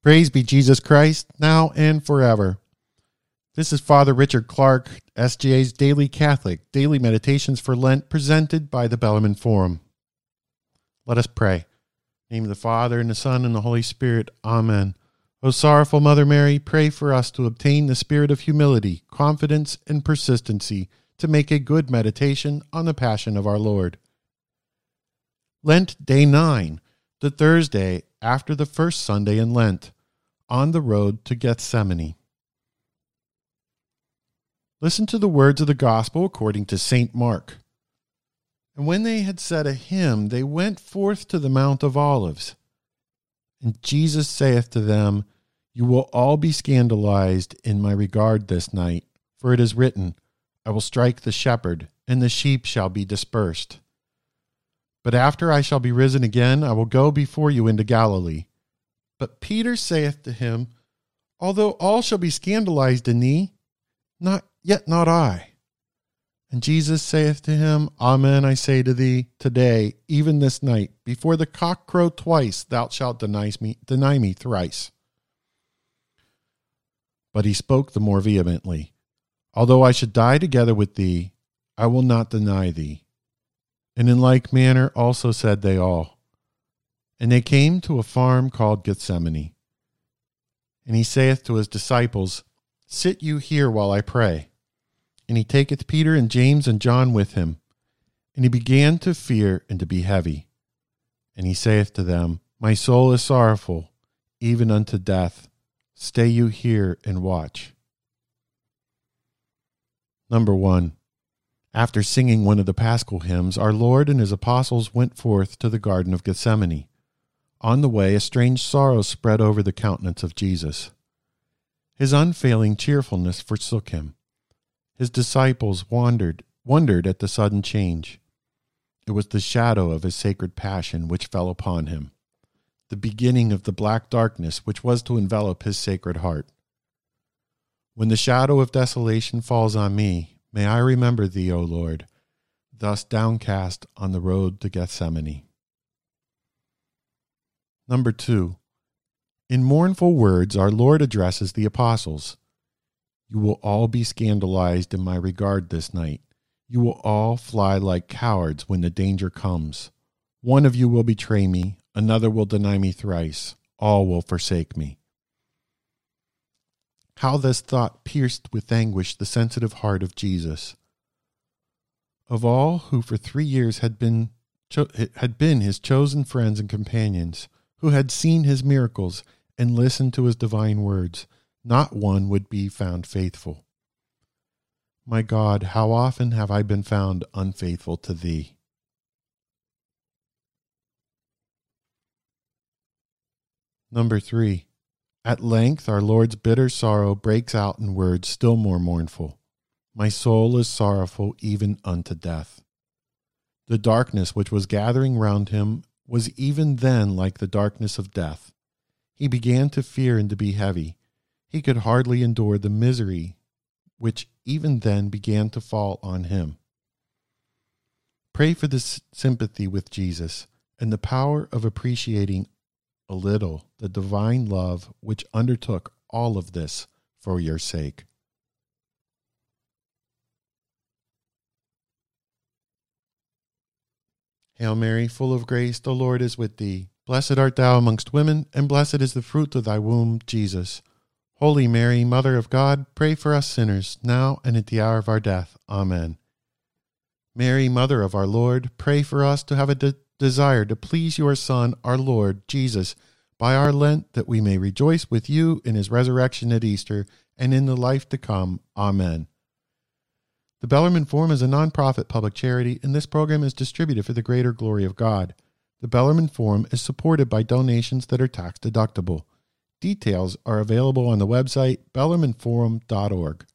Praise be Jesus Christ, now and forever. This is Father Richard Clarke, S.J.'s Daily Catholic Daily Meditations for Lent, presented by the Bellarmine Forum. Let us pray. name of the Father, and the Son, and the Holy Spirit. Amen. O sorrowful Mother Mary, pray for us to obtain the spirit of humility, confidence, and persistency to make a good meditation on the Passion of our Lord. Lent Day 9, the Thursday after the first Sunday in Lent, on the road to Gethsemane. Listen to the words of the Gospel according to St. Mark. And when they had said a hymn, they went forth to the Mount of Olives. And Jesus saith to them, You will all be scandalized in my regard this night, for it is written, I will strike the shepherd, and the sheep shall be dispersed. But after I shall be risen again, I will go before you into Galilee. But Peter saith to him, Although all shall be scandalized in thee, not yet not I. And Jesus saith to him, Amen, I say to thee, today, even this night, before the cock crow twice, thou shalt deny me, deny me thrice. But he spoke the more vehemently, Although I should die together with thee, I will not deny thee. And in like manner also said they all. And they came to a farm called Gethsemane. And he saith to his disciples, Sit you here while I pray. And he taketh Peter and James and John with him. And he began to fear and to be heavy. And he saith to them, My soul is sorrowful, even unto death. Stay you here and watch. Number one. After singing one of the paschal hymns, our Lord and his apostles went forth to the Garden of Gethsemane. On the way, a strange sorrow spread over the countenance of Jesus. His unfailing cheerfulness forsook him. His disciples wandered, wondered at the sudden change. It was the shadow of his sacred passion which fell upon him, the beginning of the black darkness which was to envelop his sacred heart. When the shadow of desolation falls on me, May I remember thee, O Lord, thus downcast on the road to Gethsemane. Number two, in mournful words, our Lord addresses the apostles. You will all be scandalized in my regard this night. You will all fly like cowards when the danger comes. One of you will betray me, another will deny me thrice, all will forsake me. How this thought pierced with anguish the sensitive heart of Jesus. Of all who for three years had been, cho- had been his chosen friends and companions, who had seen his miracles and listened to his divine words, not one would be found faithful. My God, how often have I been found unfaithful to thee? Number three, at length, our Lord's bitter sorrow breaks out in words still more mournful. My soul is sorrowful even unto death. The darkness which was gathering round him was even then like the darkness of death. He began to fear and to be heavy. He could hardly endure the misery which even then began to fall on him. Pray for this sympathy with Jesus and the power of appreciating a little the divine love which undertook all of this for your sake. Hail Mary, full of grace, the Lord is with thee. Blessed art thou amongst women, and blessed is the fruit of thy womb, Jesus. Holy Mary, Mother of God, pray for us sinners, now and at the hour of our death. Amen. Mary, Mother of our Lord, pray for us to have a de- desire to please your Son, our Lord Jesus, by our Lent, that we may rejoice with you in his resurrection at Easter and in the life to come. Amen. The Bellarmine Forum is a nonprofit public charity, and this program is distributed for the greater glory of God. The Bellarmine Forum is supported by donations that are tax deductible. Details are available on the website bellarmineforum.org.